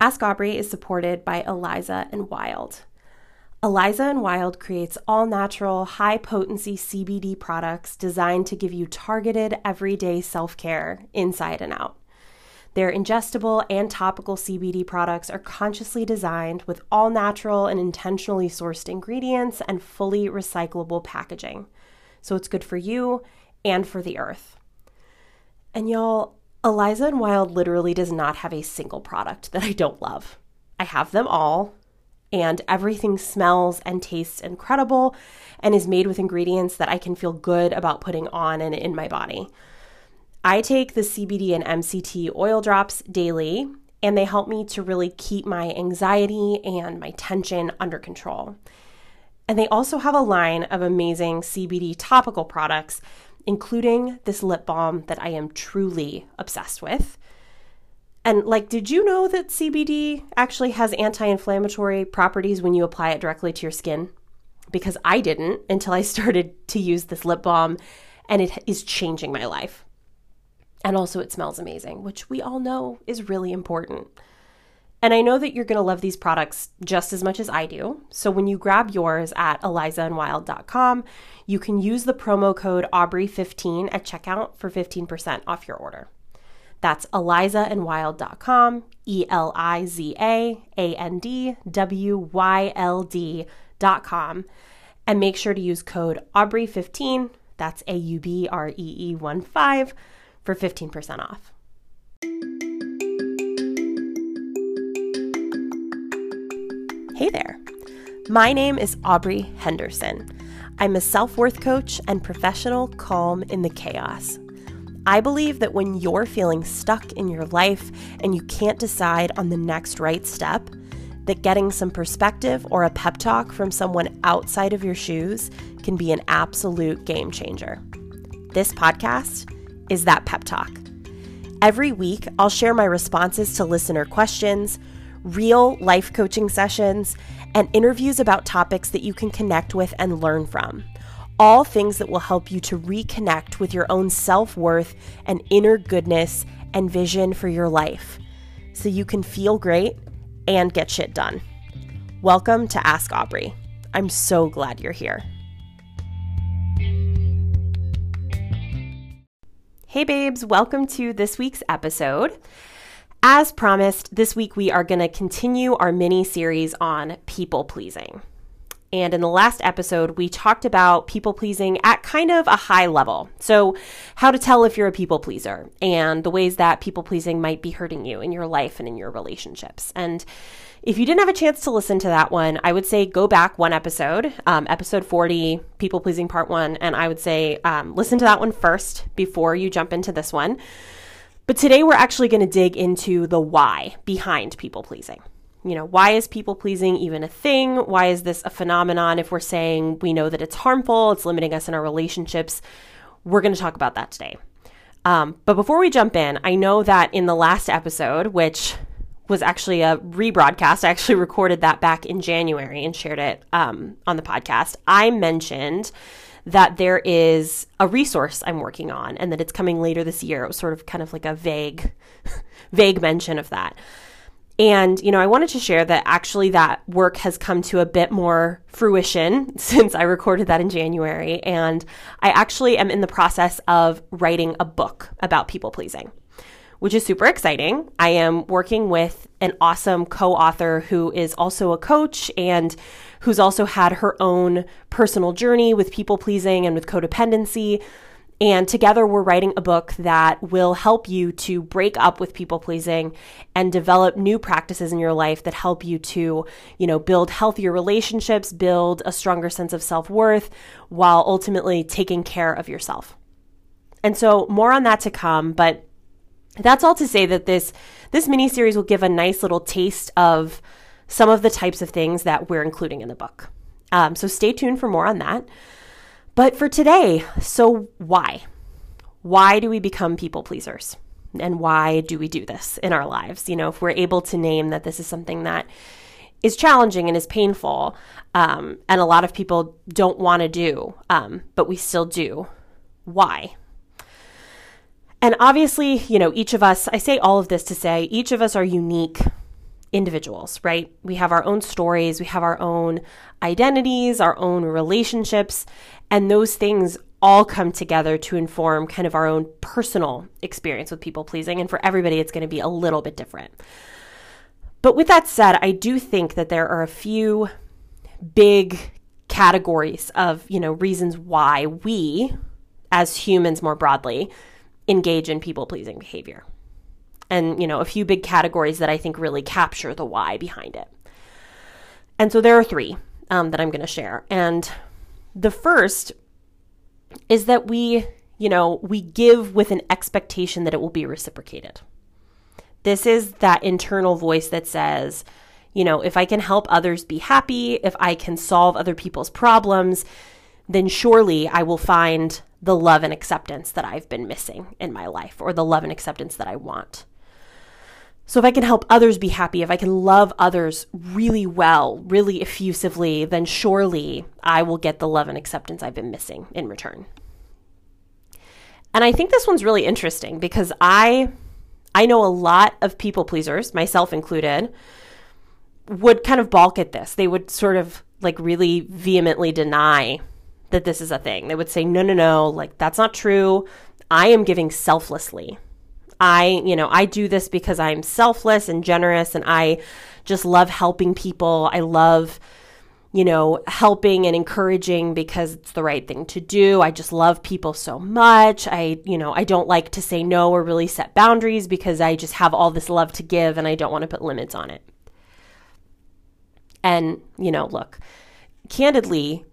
Ask Aubrey is supported by Eliza and Wyld. Eliza and Wyld creates all natural, high potency CBD products designed to give you targeted, everyday self care inside and out. Their ingestible and topical CBD products are consciously designed with all natural and intentionally sourced ingredients and fully recyclable packaging. So it's good for you and for the earth. And y'all, Eliza and Wyld literally does not have a single product that I don't love. I have them all, and everything smells and tastes incredible and is made with ingredients that I can feel good about putting on and in my body. I take the CBD and MCT oil drops daily, and they help me to really keep my anxiety and my tension under control. And they also have a line of amazing CBD topical products, including this lip balm that I am truly obsessed with. And, like, did you know that CBD actually has anti inflammatory properties when you apply it directly to your skin? Because I didn't until I started to use this lip balm, and it is changing my life. And also, it smells amazing, which we all know is really important. And I know that you're going to love these products just as much as I do. So when you grab yours at elizaandwyld.com, you can use the promo code Aubree15 at checkout for 15% off your order. That's elizaandwyld.com, E L I Z A A N D W Y L D.com. And make sure to use code Aubree15, that's A U B R E E 1 5 for 15% off. Hey there. My name is Aubrey Henderson. I'm a self worth coach and professional calm in the chaos. I believe that when you're feeling stuck in your life and you can't decide on the next right step, that getting some perspective or a pep talk from someone outside of your shoes can be an absolute game changer. This podcast is that pep talk. Every week, I'll share my responses to listener questions, real life coaching sessions, and interviews about topics that you can connect with and learn from. All things that will help you to reconnect with your own self worth and inner goodness and vision for your life so you can feel great and get shit done. Welcome to Ask Aubrey. I'm so glad you're here. Hey, babes, welcome to this week's episode. As promised, this week we are going to continue our mini series on people pleasing. And in the last episode, we talked about people pleasing at kind of a high level. So, how to tell if you're a people pleaser and the ways that people pleasing might be hurting you in your life and in your relationships. And if you didn't have a chance to listen to that one, I would say go back one episode, um, episode 40, People Pleasing Part 1, and I would say um, listen to that one first before you jump into this one. But today we're actually going to dig into the why behind people pleasing. You know, why is people pleasing even a thing? Why is this a phenomenon if we're saying we know that it's harmful, it's limiting us in our relationships? We're going to talk about that today. Um, but before we jump in, I know that in the last episode, which was actually a rebroadcast. I actually recorded that back in January and shared it um, on the podcast. I mentioned that there is a resource I'm working on and that it's coming later this year. It was sort of kind of like a vague, vague mention of that. And, you know, I wanted to share that actually that work has come to a bit more fruition since I recorded that in January. And I actually am in the process of writing a book about people pleasing which is super exciting. I am working with an awesome co author who is also a coach and who's also had her own personal journey with people pleasing and with codependency. And together we're writing a book that will help you to break up with people pleasing and develop new practices in your life that help you to, you know, build healthier relationships, build a stronger sense of self-worth while ultimately taking care of yourself. And so more on that to come, but that's all to say that this this mini series will give a nice little taste of some of the types of things that we're including in the book. Um, so stay tuned for more on that. But for today, so why? Why do we become people pleasers? And why do we do this in our lives? You know, if we're able to name that this is something that is challenging and is painful, um, and a lot of people don't want to do, um, but we still do, why? And obviously, you know, each of us, I say all of this to say each of us are unique individuals, right? We have our own stories, we have our own identities, our own relationships, and those things all come together to inform kind of our own personal experience with people pleasing. And for everybody, it's going to be a little bit different. But with that said, I do think that there are a few big categories of, you know, reasons why we as humans more broadly engage in people pleasing behavior. And, you know, a few big categories that I think really capture the why behind it. And so there are three um, that I'm going to share. And the first is that we, you know, we give with an expectation that it will be reciprocated. This is that internal voice that says, you know, if I can help others be happy, if I can solve other people's problems, then surely I will find the love and acceptance that I've been missing in my life or the love and acceptance that I want. So, if I can help others be happy, if I can love others really well, really effusively, then surely I will get the love and acceptance I've been missing in return. And I think this one's really interesting because I I know a lot of people pleasers, myself included, would kind of balk at this. They would sort of like really vehemently deny that this is a thing. They would say, no, no, no, like that's not true. I am giving selflessly. I, you know, I do this because I'm selfless and generous and I just love helping people. I love, you know, helping and encouraging because it's the right thing to do. I just love people so much. I, you know, I don't like to say no or really set boundaries because I just have all this love to give and I don't want to put limits on it. And, you know, look, candidly,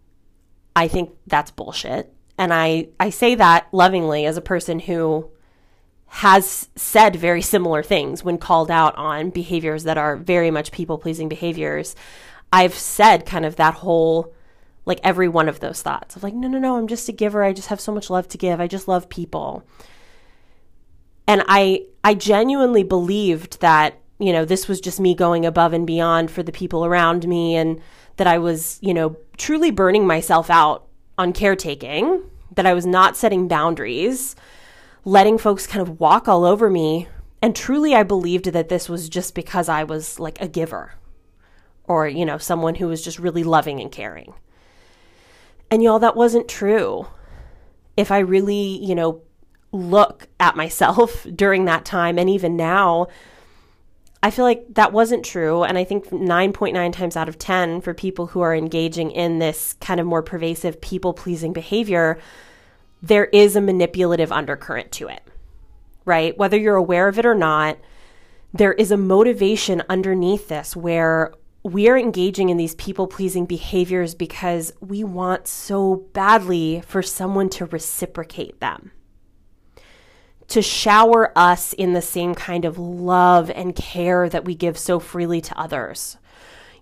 I think that's bullshit. And I, I say that lovingly as a person who has said very similar things when called out on behaviors that are very much people pleasing behaviors. I've said kind of that whole, like every one of those thoughts of like, no, no, no, I'm just a giver. I just have so much love to give. I just love people. And I, I genuinely believed that, you know, this was just me going above and beyond for the people around me and that I was, you know, truly burning myself out on caretaking, that I was not setting boundaries letting folks kind of walk all over me. And truly, I believed that this was just because I was like a giver or, you know, someone who was just really loving and caring. And y'all, that wasn't true. If I really, you know, look at myself during that time and even now, I feel like that wasn't true. And I think 9.9 times out of 10 for people who are engaging in this kind of more pervasive people pleasing behavior, there is a manipulative undercurrent to it, right? Whether you're aware of it or not, there is a motivation underneath this where we are engaging in these people pleasing behaviors because we want so badly for someone to reciprocate them, to shower us in the same kind of love and care that we give so freely to others,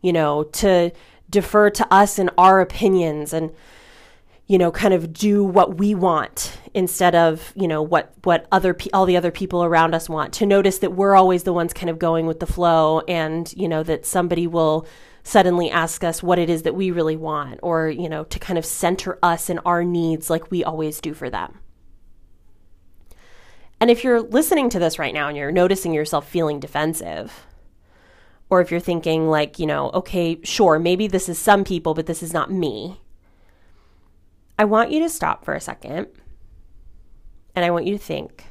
you know, to defer to us in our opinions and you know, kind of do what we want instead of, you know, what what other pe- all the other people around us want. To notice that we're always the ones kind of going with the flow and, you know, that somebody will suddenly ask us what it is that we really want or, you know, to kind of center us and our needs like we always do for them. And if you're listening to this right now and you're noticing yourself feeling defensive, or if you're thinking like, you know, okay, sure, maybe this is some people, but this is not me I want you to stop for a second and I want you to think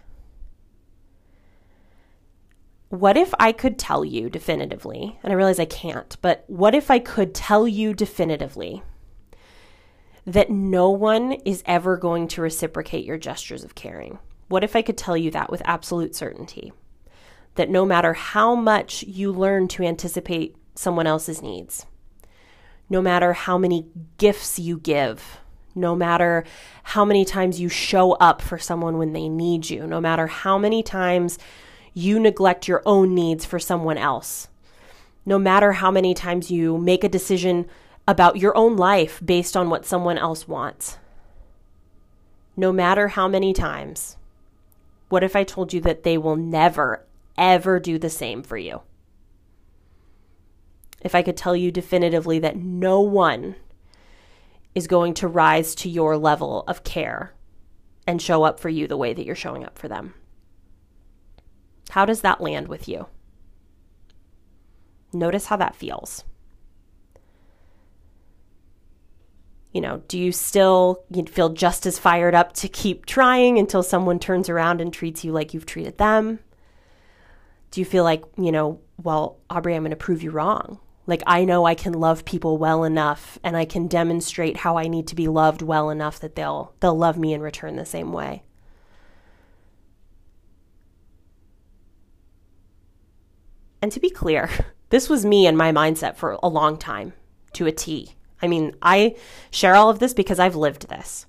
what if I could tell you definitively, and I realize I can't, but what if I could tell you definitively that no one is ever going to reciprocate your gestures of caring? What if I could tell you that with absolute certainty? That no matter how much you learn to anticipate someone else's needs, no matter how many gifts you give, no matter how many times you show up for someone when they need you, no matter how many times you neglect your own needs for someone else, no matter how many times you make a decision about your own life based on what someone else wants. No matter how many times, what if I told you that they will never, ever do the same for you? If I could tell you definitively that no one is going to rise to your level of care and show up for you the way that you're showing up for them. How does that land with you? Notice how that feels. You know, do you still feel just as fired up to keep trying until someone turns around and treats you like you've treated them? Do you feel like, you know, well, Aubrey, I'm going to prove you wrong? Like, I know I can love people well enough and I can demonstrate how I need to be loved well enough that they'll, they'll love me in return the same way. And to be clear, this was me and my mindset for a long time to a T. I mean, I share all of this because I've lived this.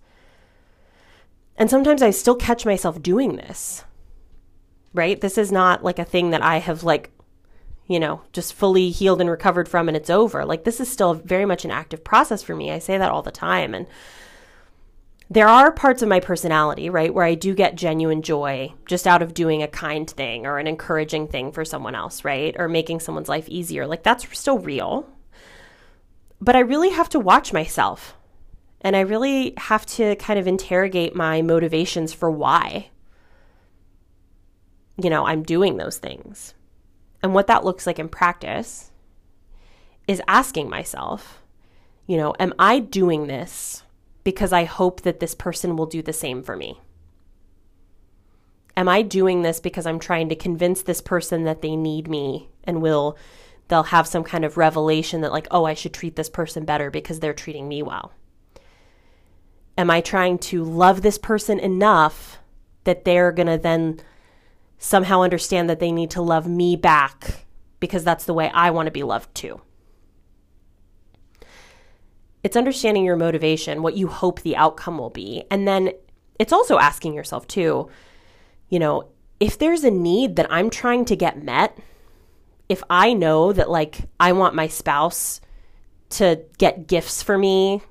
And sometimes I still catch myself doing this. Right? This is not like a thing that I have like you know, just fully healed and recovered from and it's over. Like this is still very much an active process for me. I say that all the time and there are parts of my personality, right, where I do get genuine joy just out of doing a kind thing or an encouraging thing for someone else, right? Or making someone's life easier. Like that's still real. But I really have to watch myself. And I really have to kind of interrogate my motivations for why, you know, I'm doing those things. And what that looks like in practice is asking myself, you know, am I doing this because I hope that this person will do the same for me? Am I doing this because I'm trying to convince this person that they need me and will they'll have some kind of revelation that like, "Oh, I should treat this person better because they're treating me well." Am I trying to love this person enough that they're going to then somehow understand that they need to love me back because that's the way I want to be loved too? it's understanding your motivation, what you hope the outcome will be. And then it's also asking yourself, too, you know, if there's a need that I'm trying to get met, if I know that, like, I want my spouse to get gifts for me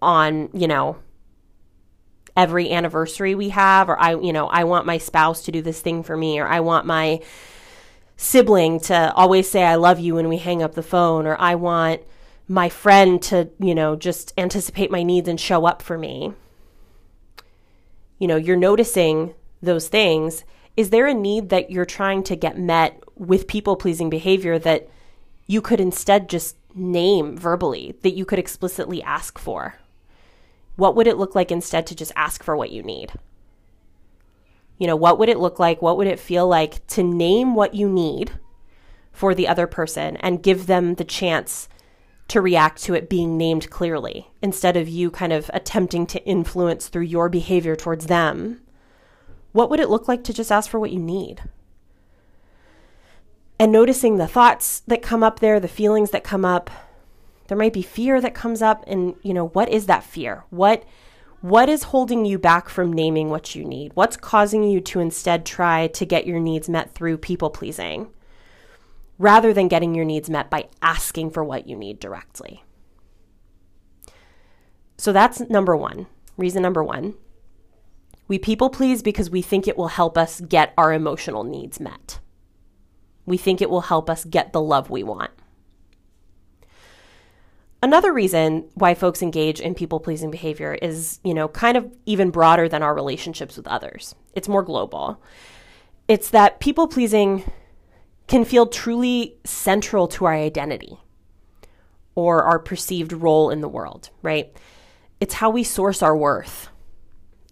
on, you know, every anniversary we have, or I, you know, I want my spouse to do this thing for me, or I want my sibling to always say I love you when we hang up the phone, or I want, my friend to, you know, just anticipate my needs and show up for me. You know, you're noticing those things. Is there a need that you're trying to get met with people pleasing behavior that you could instead just name verbally, that you could explicitly ask for? What would it look like instead to just ask for what you need? You know, what would it look like? What would it feel like to name what you need for the other person and give them the chance to react to it being named clearly instead of you kind of attempting to influence through your behavior towards them. What would it look like to just ask for what you need? And noticing the thoughts that come up there, the feelings that come up. There might be fear that comes up and you know, what is that fear? What what is holding you back from naming what you need? What's causing you to instead try to get your needs met through people pleasing? rather than getting your needs met by asking for what you need directly. So that's number one. Reason number one. We people please because we think it will help us get our emotional needs met. We think it will help us get the love we want. Another reason why folks engage in people pleasing behavior is, you know, kind of even broader than our relationships with others. It's more global. It's that people pleasing can feel truly central to our identity or our perceived role in the world, right? It's how we source our worth.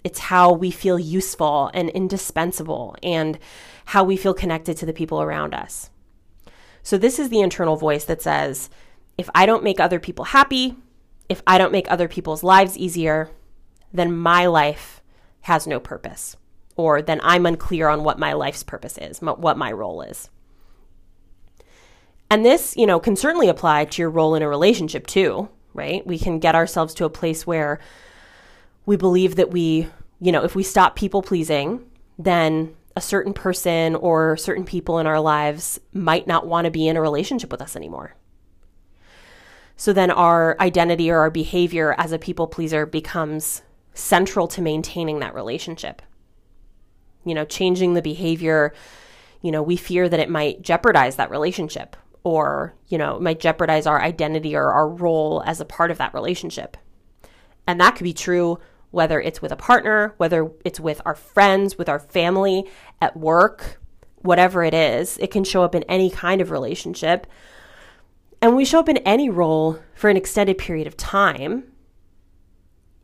It's how we feel useful and indispensable and how we feel connected to the people around us. So, this is the internal voice that says, if I don't make other people happy, if I don't make other people's lives easier, then my life has no purpose, or then I'm unclear on what my life's purpose is, what my role is. And this, you know, can certainly apply to your role in a relationship too, right? We can get ourselves to a place where we believe that we, you know, if we stop people pleasing, then a certain person or certain people in our lives might not want to be in a relationship with us anymore. So then our identity or our behavior as a people pleaser becomes central to maintaining that relationship. You know, changing the behavior, you know, we fear that it might jeopardize that relationship or, you know, might jeopardize our identity or our role as a part of that relationship. And that could be true whether it's with a partner, whether it's with our friends, with our family, at work, whatever it is. It can show up in any kind of relationship. And we show up in any role for an extended period of time.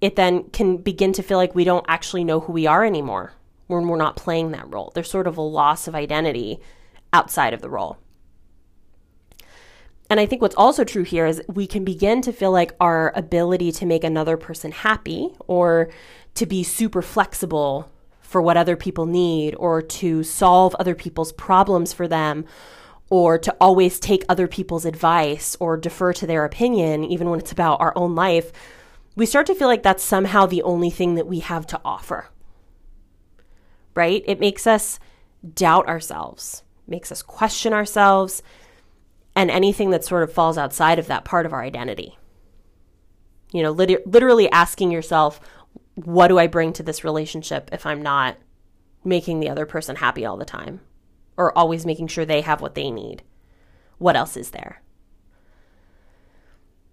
It then can begin to feel like we don't actually know who we are anymore when we're not playing that role. There's sort of a loss of identity outside of the role. And I think what's also true here is we can begin to feel like our ability to make another person happy or to be super flexible for what other people need or to solve other people's problems for them or to always take other people's advice or defer to their opinion, even when it's about our own life, we start to feel like that's somehow the only thing that we have to offer. Right? It makes us doubt ourselves, makes us question ourselves, and anything that sort of falls outside of that part of our identity. You know, lit- literally asking yourself, what do I bring to this relationship if I'm not making the other person happy all the time or always making sure they have what they need? What else is there?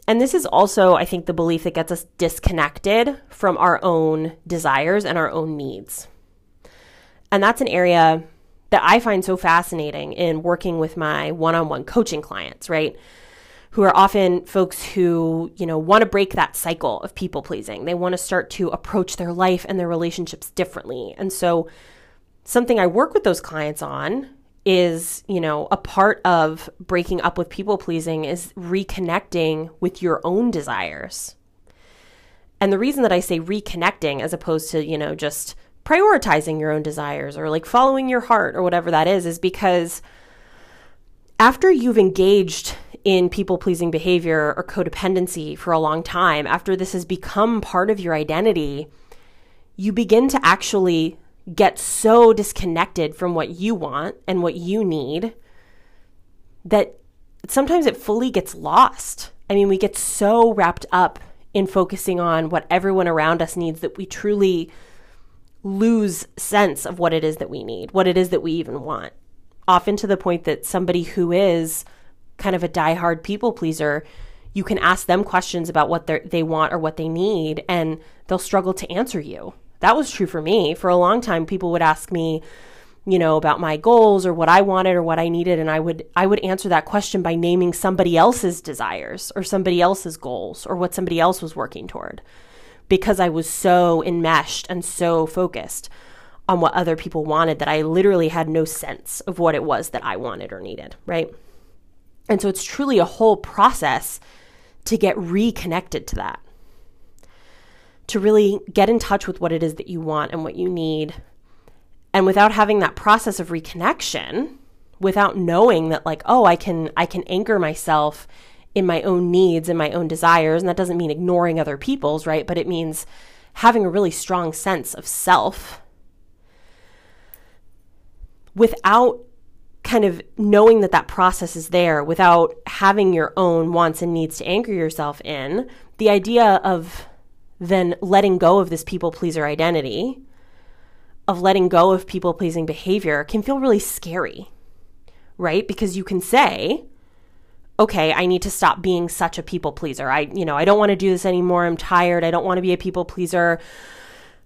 And this is also, I think, the belief that gets us disconnected from our own desires and our own needs. And that's an area that I find so fascinating in working with my one on one coaching clients, right? Who are often folks who, you know, want to break that cycle of people pleasing. They want to start to approach their life and their relationships differently. And so, something I work with those clients on is, you know, a part of breaking up with people pleasing is reconnecting with your own desires. And the reason that I say reconnecting as opposed to, you know, just prioritizing your own desires or like following your heart or whatever that is, is because after you've engaged in people pleasing behavior or codependency for a long time, after this has become part of your identity, you begin to actually get so disconnected from what you want and what you need that sometimes it fully gets lost. I mean, we get so wrapped up in focusing on what everyone around us needs that we truly lose sense of what it is that we need, what it is that we even want. Often to the point that somebody who is kind of a diehard people pleaser, you can ask them questions about what they want or what they need, and they'll struggle to answer you. That was true for me. For a long time, people would ask me, you know, about my goals or what I wanted or what I needed, and I would I would answer that question by naming somebody else's desires or somebody else's goals or what somebody else was working toward because I was so enmeshed and so focused on what other people wanted that I literally had no sense of what it was that I wanted or needed, right? And so it's truly a whole process to get reconnected to that. To really get in touch with what it is that you want and what you need. And without having that process of reconnection, without knowing that like, oh, I can I can anchor myself in my own needs and my own desires. And that doesn't mean ignoring other people's, right? But it means having a really strong sense of self without kind of knowing that that process is there, without having your own wants and needs to anchor yourself in. The idea of then letting go of this people pleaser identity, of letting go of people pleasing behavior, can feel really scary, right? Because you can say, okay, I need to stop being such a people pleaser. I, you know, I don't want to do this anymore. I'm tired. I don't want to be a people pleaser.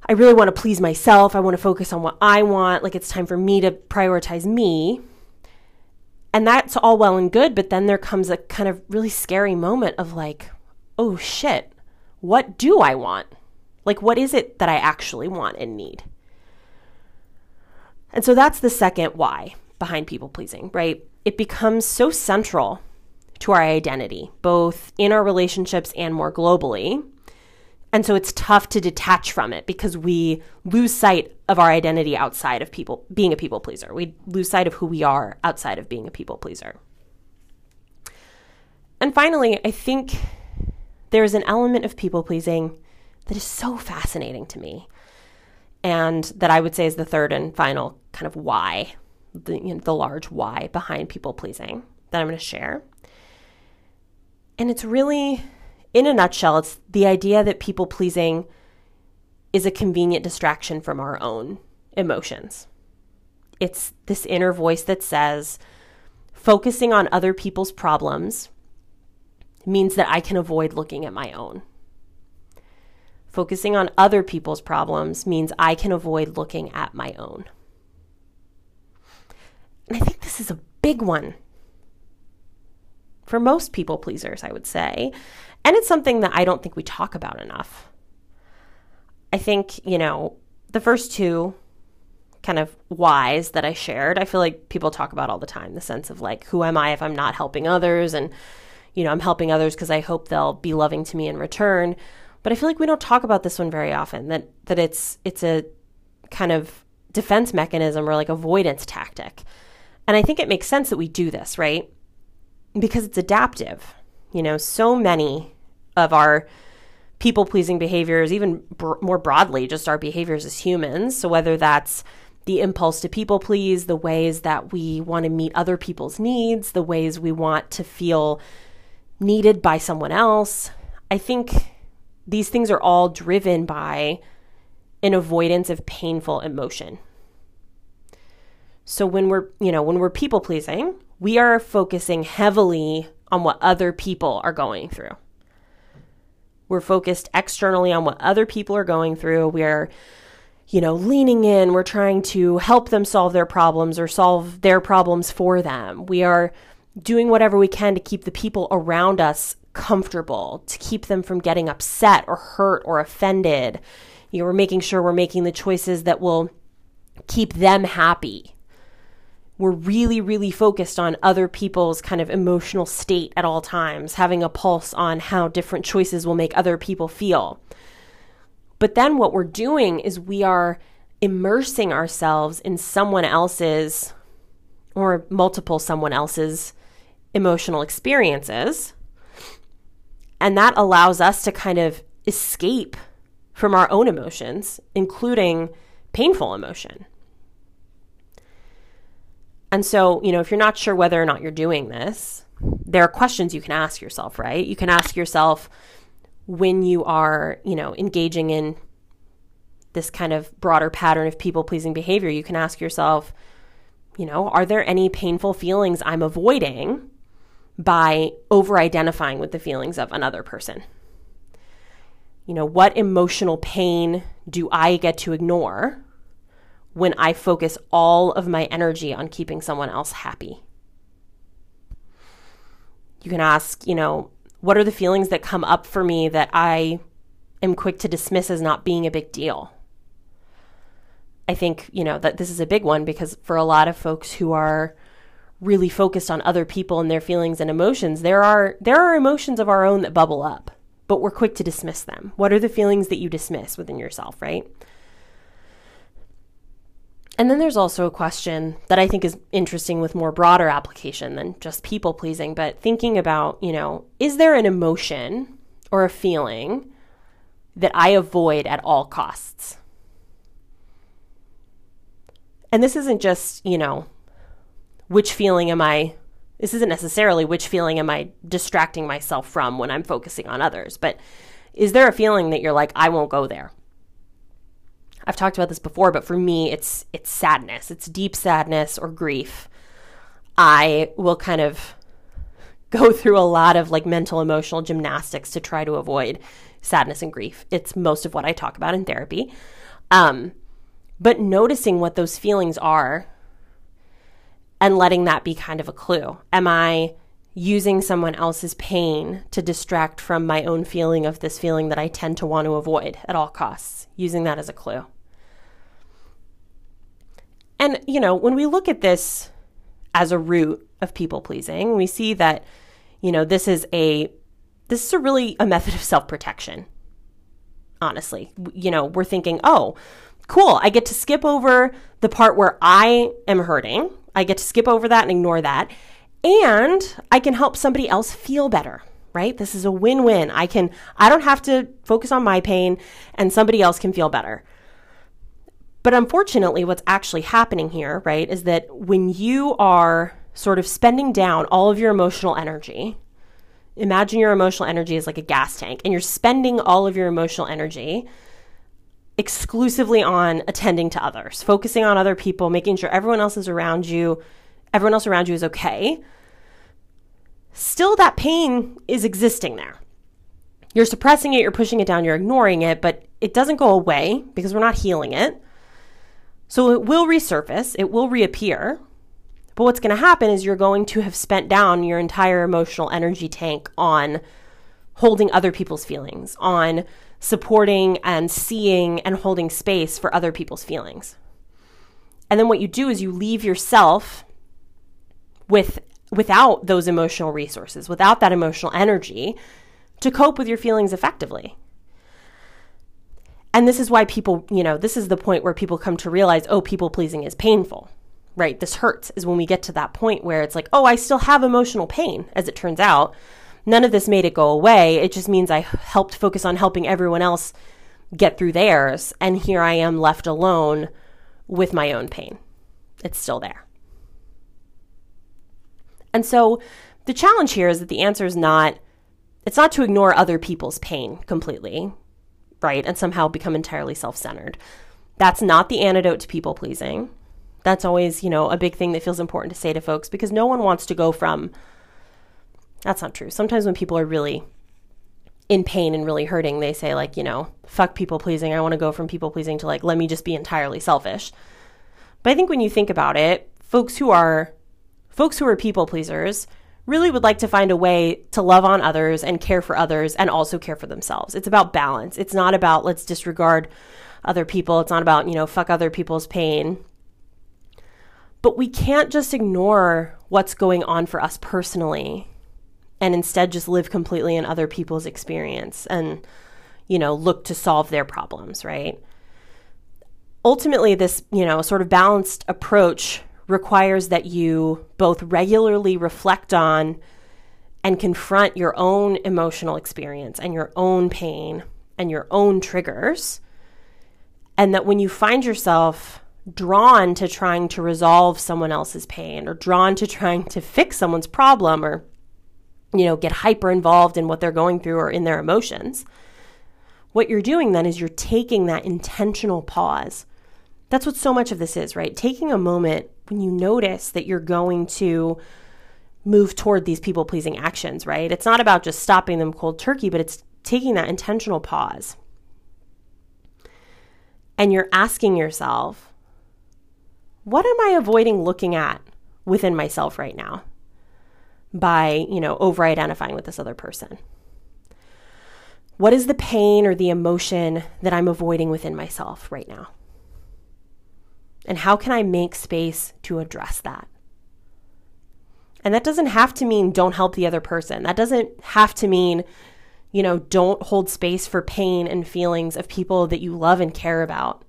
I really want to please myself. I want to focus on what I want. Like it's time for me to prioritize me. And that's all well and good, but then there comes a kind of really scary moment of like, oh shit, what do I want? Like, what is it that I actually want and need? And so that's the second why behind people pleasing, right? It becomes so central to our identity, both in our relationships and more globally. And so it's tough to detach from it because we lose sight of our identity outside of people being a people pleaser. We lose sight of who we are outside of being a people pleaser. And finally, I think there's an element of people pleasing that is so fascinating to me. And that I would say is the third and final kind of why, the, you know, the large why behind people pleasing that I'm going to share. And it's really, in a nutshell, it's the idea that people pleasing is a convenient distraction from our own emotions. It's this inner voice that says, focusing on other people's problems means that I can avoid looking at my own. Focusing on other people's problems means I can avoid looking at my own. And I think this is a big one for most people pleasers, I would say. And it's something that I don't think we talk about enough. I think, you know, the first two kind of whys that I shared, I feel like people talk about all the time the sense of like, who am I if I'm not helping others? And, you know, I'm helping others because I hope they'll be loving to me in return. But I feel like we don't talk about this one very often that, that it's, it's a kind of defense mechanism or like avoidance tactic. And I think it makes sense that we do this, right? Because it's adaptive. You know, so many of our people pleasing behaviors, even br- more broadly, just our behaviors as humans. So, whether that's the impulse to people please, the ways that we want to meet other people's needs, the ways we want to feel needed by someone else, I think these things are all driven by an avoidance of painful emotion. So when we're, you know, when we're people pleasing, we are focusing heavily on what other people are going through. We're focused externally on what other people are going through. We're, you know, leaning in. We're trying to help them solve their problems or solve their problems for them. We are doing whatever we can to keep the people around us comfortable, to keep them from getting upset or hurt or offended. You know, we're making sure we're making the choices that will keep them happy we're really, really focused on other people's kind of emotional state at all times, having a pulse on how different choices will make other people feel. But then what we're doing is we are immersing ourselves in someone else's or multiple someone else's emotional experiences. And that allows us to kind of escape from our own emotions, including painful emotion. And so, you know, if you're not sure whether or not you're doing this, there are questions you can ask yourself, right? You can ask yourself when you are, you know, engaging in this kind of broader pattern of people pleasing behavior, you can ask yourself, you know, are there any painful feelings I'm avoiding by over identifying with the feelings of another person? You know, what emotional pain do I get to ignore when I focus all of my energy on keeping someone else happy. You can ask, you know, what are the feelings that come up for me that I am quick to dismiss as not being a big deal? I think, you know, that this is a big one because for a lot of folks who are really focused on other people and their feelings and emotions, there are there are emotions of our own that bubble up, but we're quick to dismiss them. What are the feelings that you dismiss within yourself, right? And then there's also a question that I think is interesting with more broader application than just people pleasing, but thinking about, you know, is there an emotion or a feeling that I avoid at all costs? And this isn't just, you know, which feeling am I, this isn't necessarily which feeling am I distracting myself from when I'm focusing on others, but is there a feeling that you're like, I won't go there? I've talked about this before, but for me, it's it's sadness. It's deep sadness or grief. I will kind of go through a lot of like mental emotional gymnastics to try to avoid sadness and grief. It's most of what I talk about in therapy. Um, but noticing what those feelings are and letting that be kind of a clue. Am I using someone else's pain to distract from my own feeling of this feeling that I tend to want to avoid at all costs? Using that as a clue. And, you know, when we look at this as a root of people pleasing, we see that, you know, this is a this is a really a method of self-protection. Honestly, you know, we're thinking, "Oh, cool, I get to skip over the part where I am hurting. I get to skip over that and ignore that, and I can help somebody else feel better." Right? This is a win-win. I can I don't have to focus on my pain and somebody else can feel better. But unfortunately, what's actually happening here, right, is that when you are sort of spending down all of your emotional energy, imagine your emotional energy is like a gas tank, and you're spending all of your emotional energy exclusively on attending to others, focusing on other people, making sure everyone else is around you, everyone else around you is okay. Still, that pain is existing there. You're suppressing it, you're pushing it down, you're ignoring it, but it doesn't go away because we're not healing it. So it will resurface, it will reappear, But what's going to happen is you're going to have spent down your entire emotional energy tank on holding other people's feelings, on supporting and seeing and holding space for other people's feelings. And then what you do is you leave yourself with without those emotional resources, without that emotional energy to cope with your feelings effectively. And this is why people, you know, this is the point where people come to realize, oh, people pleasing is painful, right? This hurts, is when we get to that point where it's like, oh, I still have emotional pain, as it turns out. None of this made it go away. It just means I helped focus on helping everyone else get through theirs. And here I am left alone with my own pain. It's still there. And so the challenge here is that the answer is not it's not to ignore other people's pain completely, right? And somehow become entirely self-centered. That's not the antidote to people pleasing. That's always, you know, a big thing that feels important to say to folks because no one wants to go from that's not true. Sometimes when people are really in pain and really hurting, they say, like, you know, fuck people pleasing. I want to go from people pleasing to like, let me just be entirely selfish. But I think when you think about it, folks who are folks who are people pleasers really would like to find a way to love on others and care for others and also care for themselves. It's about balance. It's not about let's disregard other people. It's not about, you know, fuck other people's pain. But we can't just ignore what's going on for us personally and instead just live completely in other people's experience and you know look to solve their problems right? Ultimately this you know sort of balanced approach requires that you both regularly reflect on and confront your own emotional experience and your own pain and your own triggers and that when you find yourself drawn to trying to resolve someone else's pain or drawn to trying to fix someone's problem or you know, get hyper involved in what they're going through or in their emotions. What you're doing then is you're taking that intentional pause. That's what so much of this is, right? Taking a moment when you notice that you're going to move toward these people pleasing actions, right? It's not about just stopping them cold turkey, but it's taking that intentional pause. And you're asking yourself, what am I avoiding looking at within myself right now? By, you know, over identifying with this other person? What is the pain or the emotion that I'm avoiding within myself right now? And how can I make space to address that? And that doesn't have to mean don't help the other person. That doesn't have to mean, you know, don't hold space for pain and feelings of people that you love and care about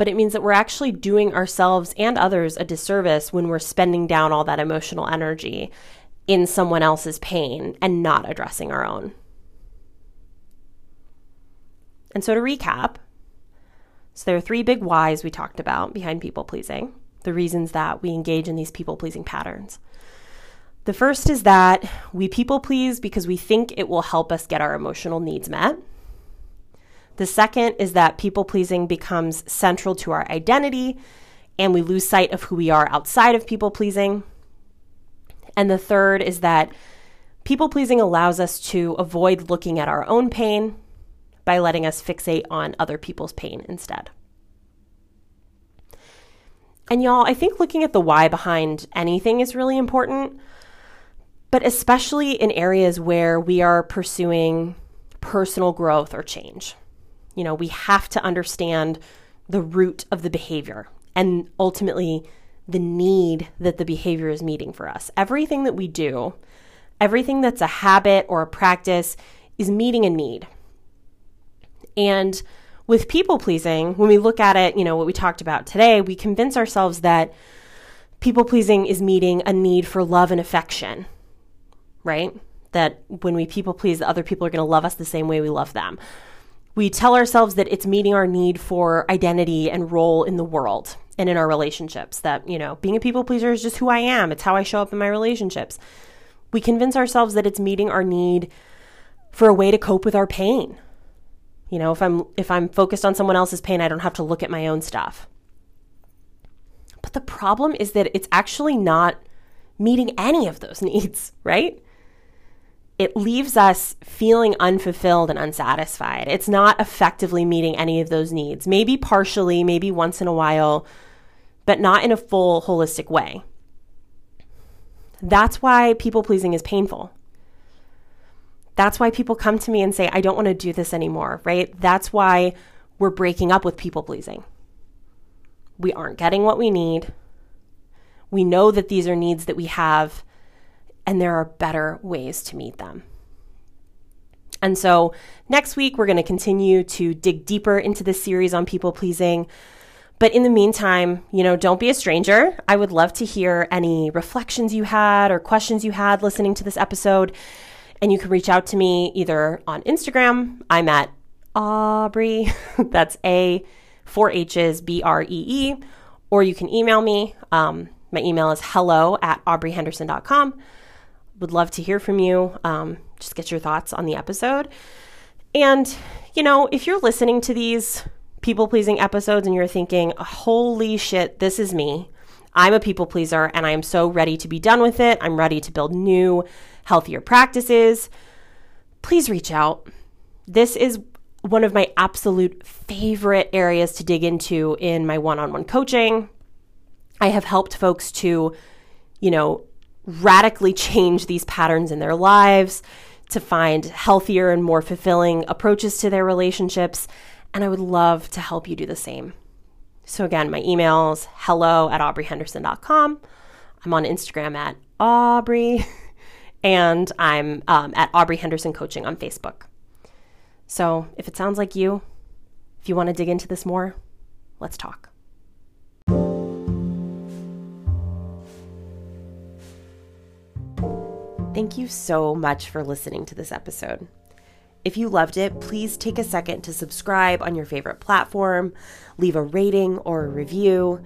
but it means that we're actually doing ourselves and others a disservice when we're spending down all that emotional energy in someone else's pain and not addressing our own. And so to recap, so there are three big whys we talked about behind people pleasing, the reasons that we engage in these people pleasing patterns. The first is that we people please because we think it will help us get our emotional needs met. The second is that people pleasing becomes central to our identity and we lose sight of who we are outside of people pleasing. And the third is that people pleasing allows us to avoid looking at our own pain by letting us fixate on other people's pain instead. And y'all, I think looking at the why behind anything is really important, but especially in areas where we are pursuing personal growth or change. You know, we have to understand the root of the behavior and ultimately the need that the behavior is meeting for us. Everything that we do, everything that's a habit or a practice is meeting a need. And with people pleasing, when we look at it, you know, what we talked about today, we convince ourselves that people pleasing is meeting a need for love and affection, right? That when we people please, the other people are going to love us the same way we love them we tell ourselves that it's meeting our need for identity and role in the world and in our relationships that you know being a people pleaser is just who i am. It's how i show up in my relationships. We convince ourselves that it's meeting our need for a way to cope with our pain. You know if i'm if i'm focused on someone else's pain i don't have to look at my own stuff. But the problem is that it's actually not meeting any of those needs right it leaves us feeling unfulfilled and unsatisfied. It's not effectively meeting any of those needs. Maybe partially, maybe once in a while, but not in a full holistic way. That's why people pleasing is painful. That's why people come to me and say, I don't want to do this anymore, right? That's why we're breaking up with people pleasing. We aren't getting what we need. We know that these are needs that we have, and there are better ways to meet them. And so next week, we're going to continue to dig deeper into this series on people pleasing. But in the meantime, you know, don't be a stranger. I would love to hear any reflections you had or questions you had listening to this episode. And you can reach out to me either on Instagram. I'm at Aubrey. That's A, four H's, B R E E. Or you can email me. Um, my email is hello at aubreehenderson.com. Would love to hear from you. Um, just get your thoughts on the episode. And, you know, if you're listening to these people pleasing episodes and you're thinking, holy shit, this is me. I'm a people pleaser and I am so ready to be done with it. I'm ready to build new, healthier practices. Please reach out. This is one of my absolute favorite areas to dig into in my one on one coaching. I have helped folks to, you know, radically change these patterns in their lives, to find healthier and more fulfilling approaches to their relationships. And I would love to help you do the same. So, again, my email's hello at aubreehenderson.com. I'm on Instagram at Aubrey, and I'm um, at Aubree Henderson Coaching on Facebook. So, if it sounds like you, if you want to dig into this more, let's talk. Thank you so much for listening to this episode. If you loved it, please take a second to subscribe on your favorite platform, leave a rating or a review,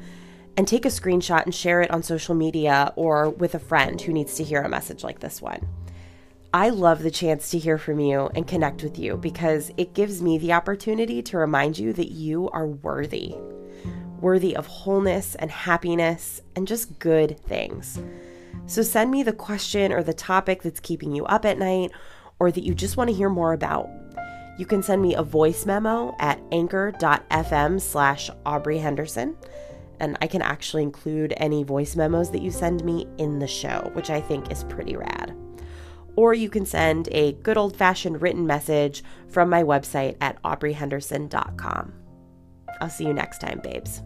and take a screenshot and share it on social media or with a friend who needs to hear a message like this one. I love the chance to hear from you and connect with you because it gives me the opportunity to remind you that you are worthy, worthy of wholeness and happiness and just good things. So send me the question or the topic that's keeping you up at night or that you just want to hear more about. You can send me a voice memo at anchor.fm slash Aubree Henderson. And I can actually include any voice memos that you send me in the show, which I think is pretty rad. Or you can send a good old fashioned written message from my website at aubreehenderson.com. I'll see you next time, babes.